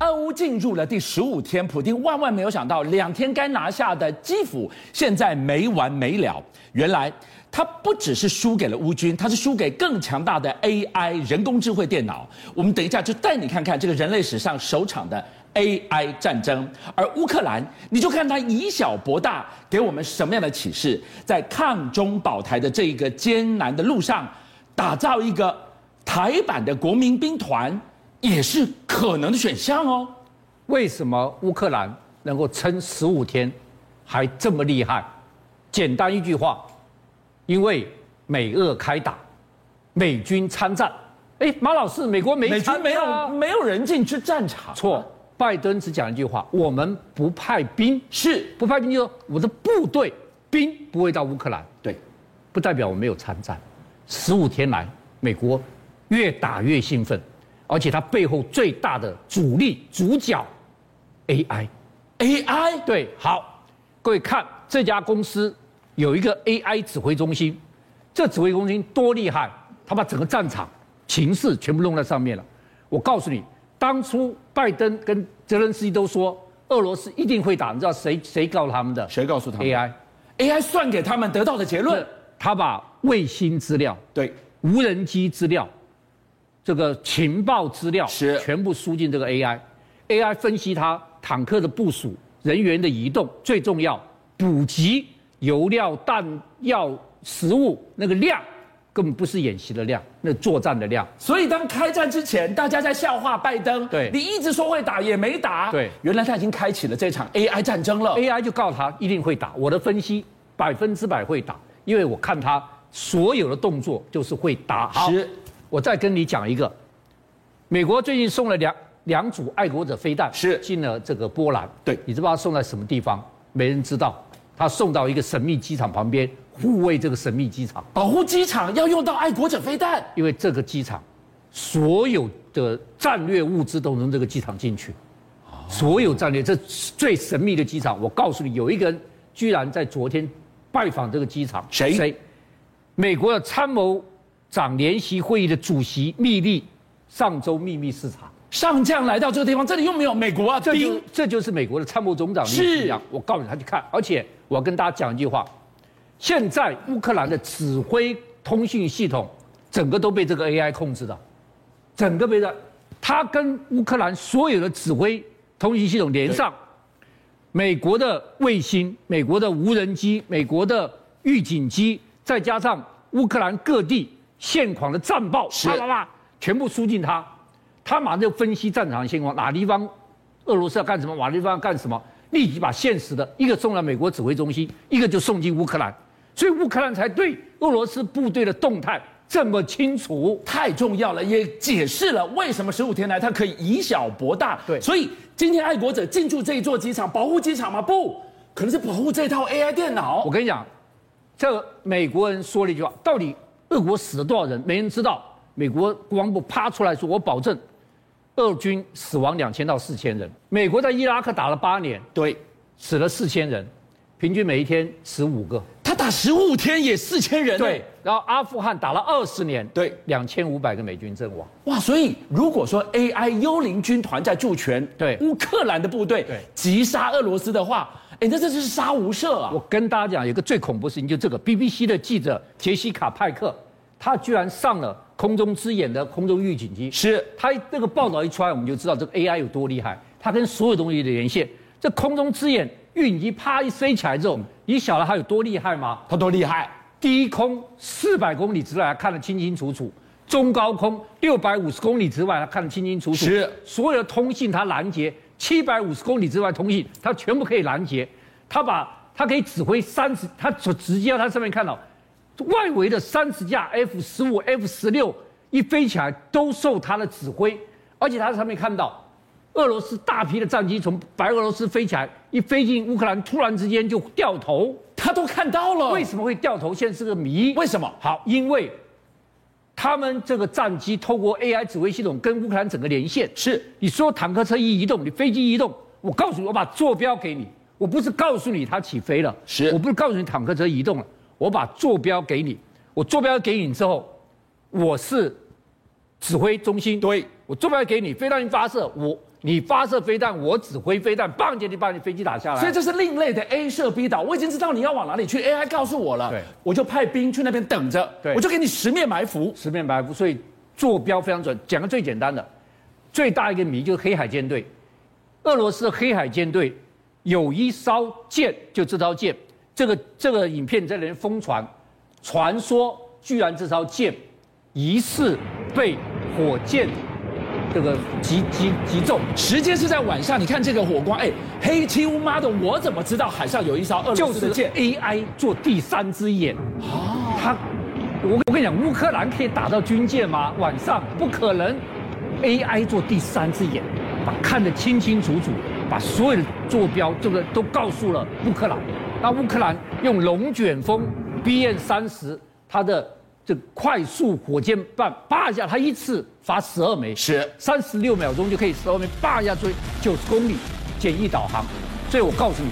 俄乌进入了第十五天，普京万万没有想到，两天该拿下的基辅现在没完没了。原来他不只是输给了乌军，他是输给更强大的 AI 人工智慧电脑。我们等一下就带你看看这个人类史上首场的 AI 战争。而乌克兰，你就看他以小博大，给我们什么样的启示？在抗中保台的这一个艰难的路上，打造一个台版的国民兵团。也是可能的选项哦。为什么乌克兰能够撑十五天，还这么厉害？简单一句话，因为美俄开打，美军参战。哎，马老师，美国没参战，没有没有人进去战场。错，拜登只讲一句话：我们不派兵，是不派兵，就说我的部队兵不会到乌克兰。对，不代表我没有参战。十五天来，美国越打越兴奋。而且它背后最大的主力主角，AI，AI 对，好，各位看这家公司有一个 AI 指挥中心，这指挥中心多厉害，他把整个战场情势全部弄在上面了。我告诉你，当初拜登跟泽连斯基都说俄罗斯一定会打，你知道谁谁告诉他们的？谁告诉他们？AI，AI 算给他们得到的结论，他把卫星资料、对，无人机资料。这个情报资料是全部输进这个 AI，AI 分析它坦克的部署、人员的移动，最重要补给油料、弹药、食物那个量，根本不是演习的量，那作战的量。所以当开战之前，大家在笑话拜登，对，你一直说会打也没打，对，原来他已经开启了这场 AI 战争了。AI 就告诉他一定会打，我的分析百分之百会打，因为我看他所有的动作就是会打。好。我再跟你讲一个，美国最近送了两两组爱国者飞弹，是进了这个波兰。对，你知道他送在什么地方？没人知道。他送到一个神秘机场旁边，护卫这个神秘机场。保护机场要用到爱国者飞弹，因为这个机场所有的战略物资都从这个机场进去。所有战略，这最神秘的机场，我告诉你，有一个人居然在昨天拜访这个机场。谁？谁？美国的参谋。长联席会议的主席密利上周秘密视察，上将来到这个地方，这里又没有美国啊，这就这就是美国的参谋总长是样。我告诉你，他去看，而且我要跟大家讲一句话：现在乌克兰的指挥通讯系统，整个都被这个 AI 控制的，整个被的，他跟乌克兰所有的指挥通讯系统连上，美国的卫星、美国的无人机、美国的预警机，再加上乌克兰各地。现况的战报，啪啪啪，全部输进他，他马上就分析战场的现况，哪地方俄罗斯要干什么，哪地方要干什么，立即把现实的一个送到美国指挥中心，一个就送进乌克兰，所以乌克兰才对俄罗斯部队的动态这么清楚，太重要了，也解释了为什么十五天来他可以以小博大。对，所以今天爱国者进驻这一座机场，保护机场吗？不，可能是保护这套 AI 电脑。我跟你讲，这美国人说了一句话，到底。俄国死了多少人？没人知道。美国国防部啪出来说：“我保证，俄军死亡两千到四千人。”美国在伊拉克打了八年，对，死了四千人，平均每一天十五个。他打十五天也四千人。对，然后阿富汗打了二十年，对，两千五百个美军阵亡。哇，所以如果说 AI 幽灵军团在驻权，对乌克兰的部队，对，击杀俄罗斯的话。哎，那这就是杀无赦啊！我跟大家讲，有个最恐怖的事情，就这个 BBC 的记者杰西卡派克。他居然上了空中之眼的空中预警机，是他那个报道一出来，我们就知道这个 AI 有多厉害。他跟所有东西的连线，这空中之眼预警机啪一飞起来之后，你晓得它有多厉害吗？它多厉害？低空四百公里之外，看得清清楚楚；中高空六百五十公里之外，看得清清楚楚。是所有的通信它拦截，七百五十公里之外通信它全部可以拦截。它把它可以指挥三十，它所直接它上面看到。外围的三十架 F 十五、F 十六一飞起来，都受他的指挥，而且他在上面看到俄罗斯大批的战机从白俄罗斯飞起来，一飞进乌克兰，突然之间就掉头，他都看到了。为什么会掉头？现在是个谜。为什么？好，因为他们这个战机透过 AI 指挥系统跟乌克兰整个连线。是，你说坦克车一移动，你飞机移动，我告诉你，我把坐标给你，我不是告诉你它起飞了，是。我不是告诉你坦克车移动了。我把坐标给你，我坐标给你之后，我是指挥中心，对，我坐标给你，飞弹一发射，我你发射飞弹，我指挥飞弹，棒接你把你飞机打下来。所以这是另类的 A 射 B 导，我已经知道你要往哪里去，AI 告诉我了，对，我就派兵去那边等着，对，我就给你十面埋伏，十面埋伏，所以坐标非常准。讲个最简单的，最大一个谜就是黑海舰队，俄罗斯黑海舰队有一艘舰，就这艘舰，这个这个影片在那边疯传，传说居然这艘舰疑似被火箭。这个击击击中，时间是在晚上。你看这个火光，哎，黑漆乌妈的，我怎么知道海上有一艘俄罗斯的舰？就是 AI 做第三只眼啊！他，我我跟你讲，乌克兰可以打到军舰吗？晚上不可能，AI 做第三只眼，把看得清清楚楚，把所有的坐标这个都告诉了乌克兰。那乌克兰用龙卷风 BN 三十，它的。这快速火箭弹，叭一下，它一次发十二枚，是三十六秒钟就可以十二枚，叭一下追九十公里，简易导航。所以我告诉你，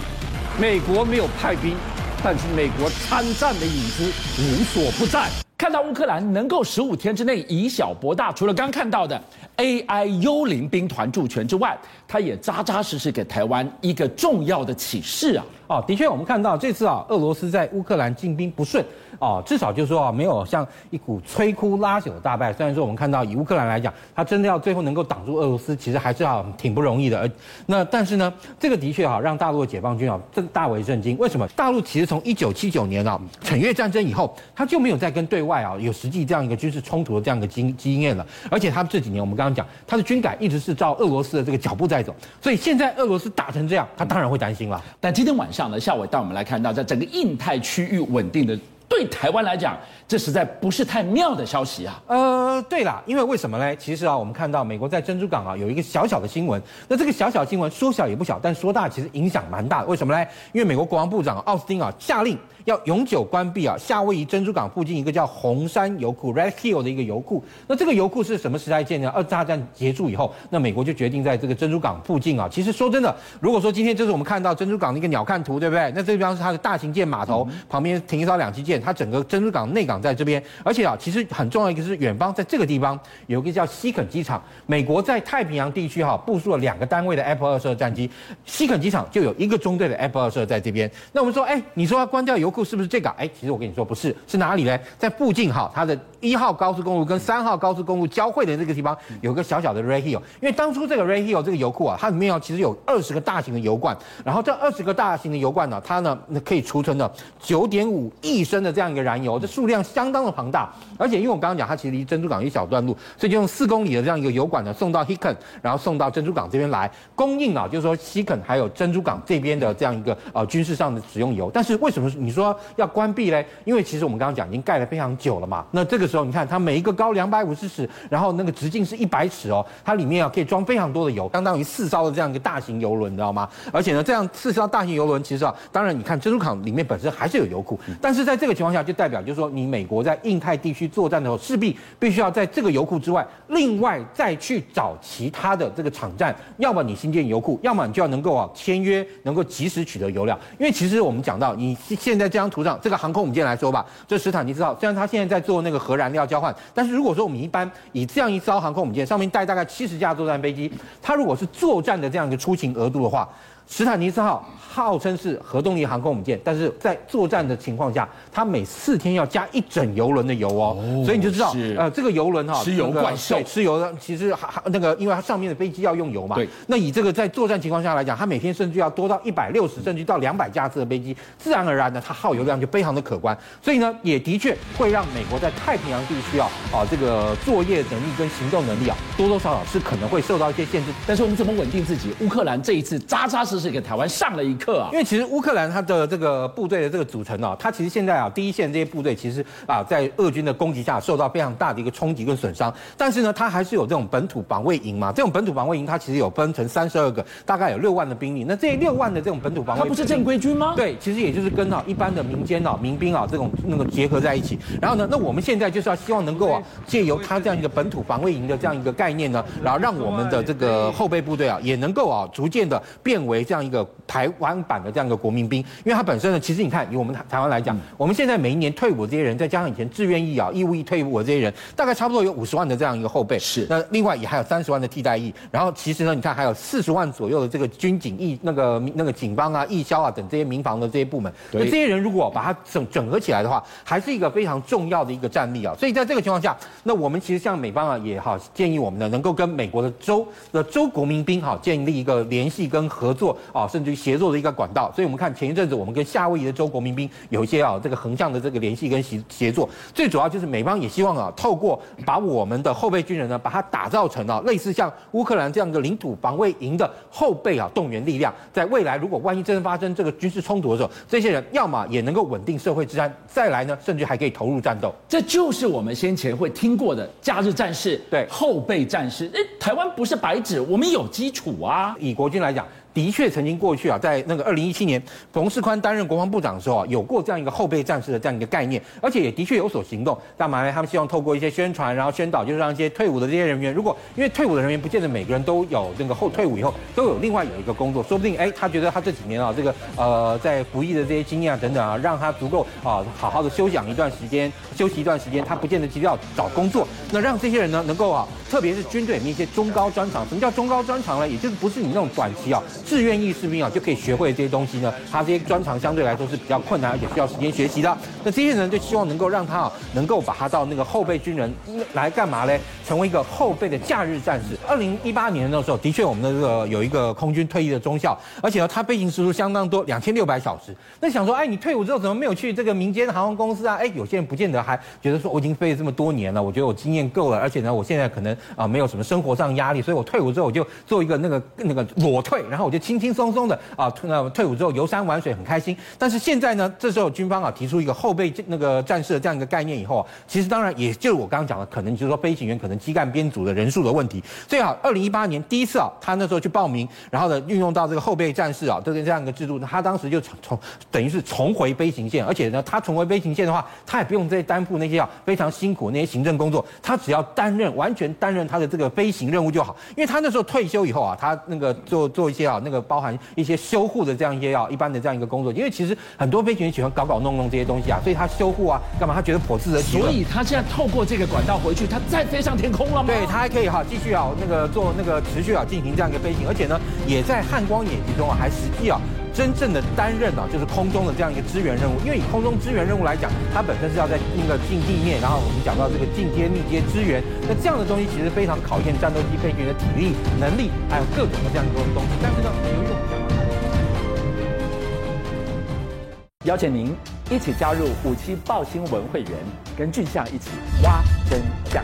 美国没有派兵，但是美国参战的影子无所不在。看到乌克兰能够十五天之内以小博大，除了刚看到的 AI 幽灵兵团驻权之外，它也扎扎实实给台湾一个重要的启示啊！哦，的确，我们看到这次啊，俄罗斯在乌克兰进兵不顺。哦，至少就是说啊，没有像一股摧枯拉朽的大败。虽然说我们看到以乌克兰来讲，他真的要最后能够挡住俄罗斯，其实还是啊挺不容易的。而那但是呢，这个的确哈让大陆的解放军啊这大为震惊。为什么？大陆其实从一九七九年啊惩越战争以后，他就没有再跟对外啊有实际这样一个军事冲突的这样一个经经验了。而且他这几年我们刚刚讲，他的军改一直是照俄罗斯的这个脚步在走。所以现在俄罗斯打成这样，他当然会担心了。但今天晚上呢，夏伟带我们来看到，在整个印太区域稳定的。对台湾来讲，这实在不是太妙的消息啊。呃，对了，因为为什么呢？其实啊，我们看到美国在珍珠港啊有一个小小的新闻。那这个小小新闻说小也不小，但说大其实影响蛮大的。为什么呢？因为美国国防部长奥斯汀啊下令。要永久关闭啊，夏威夷珍珠港附近一个叫红山油库 （Red Hill） 的一个油库。那这个油库是什么时代建的？二次大战结束以后，那美国就决定在这个珍珠港附近啊。其实说真的，如果说今天就是我们看到珍珠港的一个鸟瞰图，对不对？那这地方是它的大型舰码头，旁边停一艘两栖舰，它整个珍珠港内港在这边。而且啊，其实很重要一个是远方在这个地方有一个叫西肯机场，美国在太平洋地区哈、部署了两个单位的 F 二十二战机，西肯机场就有一个中队的 F 二十二在这边。那我们说，哎，你说要关掉油库是不是这个？哎。其实我跟你说不是，是哪里呢？在附近哈，它的一号高速公路跟三号高速公路交汇的这个地方，有个小小的 Red Hill。因为当初这个 Red Hill 这个油库啊，它里面啊其实有二十个大型的油罐，然后这二十个大型的油罐呢，它呢可以储存的九点五亿升的这样一个燃油，这数量相当的庞大。而且因为我刚刚讲，它其实离珍珠港一小段路，所以就用四公里的这样一个油管呢送到 Hicken，然后送到珍珠港这边来供应啊，就是说西肯还有珍珠港这边的这样一个呃军事上的使用油。但是为什么你说要关闭？因为其实我们刚刚讲已经盖了非常久了嘛，那这个时候你看它每一个高两百五十尺，然后那个直径是一百尺哦，它里面啊可以装非常多的油，相当于四艘的这样一个大型油轮，你知道吗？而且呢，这样四艘大型油轮其实啊，当然你看珍珠港里面本身还是有油库，但是在这个情况下就代表就是说你美国在印太地区作战的时候，势必必须要在这个油库之外，另外再去找其他的这个场站，要么你新建油库，要么你就要能够啊签约，能够及时取得油料，因为其实我们讲到你现在这张图上这个航空。母舰来说吧，这史坦尼斯号虽然它现在在做那个核燃燃料交换，但是如果说我们一般以这样一艘航空母舰上面带大概七十架作战飞机，它如果是作战的这样一个出行额度的话。史坦尼斯号号称是核动力航空母舰，但是在作战的情况下，它每四天要加一整油轮的油哦，哦，所以你就知道，呃，这个油轮哈，吃油怪兽，吃油的，其实还那个，因为它上面的飞机要用油嘛，对，那以这个在作战情况下来讲，它每天甚至要多到一百六十，甚至到两百架次的飞机，自然而然呢，它耗油量就非常的可观，所以呢，也的确会让美国在太平洋地区啊，啊，这个作业能力跟行动能力啊，多多少少是可能会受到一些限制。但是我们怎么稳定自己？乌克兰这一次扎扎实。这是给台湾上了一课啊！因为其实乌克兰它的这个部队的这个组成啊，它其实现在啊，第一线这些部队其实啊，在俄军的攻击下受到非常大的一个冲击跟损伤。但是呢，它还是有这种本土防卫营嘛。这种本土防卫营它其实有分成三十二个，大概有六万的兵力。那这六万的这种本土防卫，它不是正规军吗？对，其实也就是跟啊一般的民间啊民兵啊这种那个结合在一起。然后呢，那我们现在就是要希望能够啊借由它这样一个本土防卫营的这样一个概念呢，然后让我们的这个后备部队啊也能够啊逐渐的变为。为这样一个台湾版的这样一个国民兵，因为他本身呢，其实你看以我们台台湾来讲，嗯、我们现在每一年退伍这些人，再加上以前志愿役啊、义务役退伍的这些人，大概差不多有五十万的这样一个后备。是。那另外也还有三十万的替代役，然后其实呢，你看还有四十万左右的这个军警役那个那个警方啊、义消啊等这些民防的这些部门。对。那这些人如果把它整整合起来的话，还是一个非常重要的一个战力啊。所以在这个情况下，那我们其实像美方啊也好建议我们呢，能够跟美国的州的州国民兵哈建立一个联系跟合作啊，甚至于协作的一个管道。所以我们看前一阵子我们跟夏威夷的州国民兵有一些啊这个横向的这个联系跟协协作。最主要就是美方也希望啊透过把我们的后备军人呢，把它打造成啊类似像乌克兰这样的领土防卫营的后备啊动员力量，在未来如果万一真的发生这个军事冲突的时候，这些人要么也能够稳定社会治安，再来呢，甚至还可以投入战斗。这就是我们先前会听过的假日战士，对后备战士。哎，台湾不是白纸，我们有基础啊。以国军来讲。的确，曾经过去啊，在那个二零一七年，冯世宽担任国防部长的时候啊，有过这样一个后备战士的这样一个概念，而且也的确有所行动。干嘛呢？他们希望透过一些宣传，然后宣导，就是让一些退伍的这些人员，如果因为退伍的人员不见得每个人都有那个后退伍以后都有另外有一个工作，说不定哎，他觉得他这几年啊，这个呃在服役的这些经验啊等等啊，让他足够啊好好的休养一段时间，休息一段时间，他不见得急着要找工作，那让这些人呢能够啊，特别是军队里面一些中高专长，什么叫中高专长呢？也就是不是你那种短期啊。志愿役士兵啊，就可以学会这些东西呢。他这些专长相对来说是比较困难，而且需要时间学习的。那这些人就希望能够让他啊，能够把他到那个后备军人来干嘛呢？成为一个后备的假日战士。二零一八年的时候，的确我们的这个有一个空军退役的中校，而且呢，他飞行时数相当多，两千六百小时。那想说，哎，你退伍之后怎么没有去这个民间航空公司啊？哎，有些人不见得还觉得说，我已经飞了这么多年了，我觉得我经验够了，而且呢，我现在可能啊没有什么生活上压力，所以我退伍之后我就做一个那个那个裸退，然后我就轻轻松松的。啊，那退伍之后游山玩水很开心，但是现在呢，这时候军方啊提出一个后备那个战士的这样一个概念以后啊，其实当然也就是我刚刚讲的，可能就是说飞行员可能机干编组的人数的问题。最好二零一八年第一次啊，他那时候去报名，然后呢运用到这个后备战士啊，这个这样一个制度，他当时就重重等于是重回飞行线，而且呢，他重回飞行线的话，他也不用再担负那些啊非常辛苦那些行政工作，他只要担任完全担任他的这个飞行任务就好。因为他那时候退休以后啊，他那个做做一些啊那个包含一些。修护的这样一些啊，一般的这样一个工作，因为其实很多飞行员喜欢搞搞弄弄这些东西啊，所以他修护啊，干嘛？他觉得颇自然。所以他现在透过这个管道回去，他再飞上天空了吗？对，他还可以哈继续啊那个做那个持续啊进行这样一个飞行，而且呢，也在汉光演习中啊，还实际啊真正的担任啊就是空中的这样一个支援任务。因为以空中支援任务来讲，它本身是要在那个近地面，然后我们讲到这个近接密接支援，那这样的东西其实非常考验战斗机飞行员的体力能力，还有各种的这样一个东西。但是呢，由于我们讲。邀请您一起加入五七报新闻会员，跟俊相一起挖真相。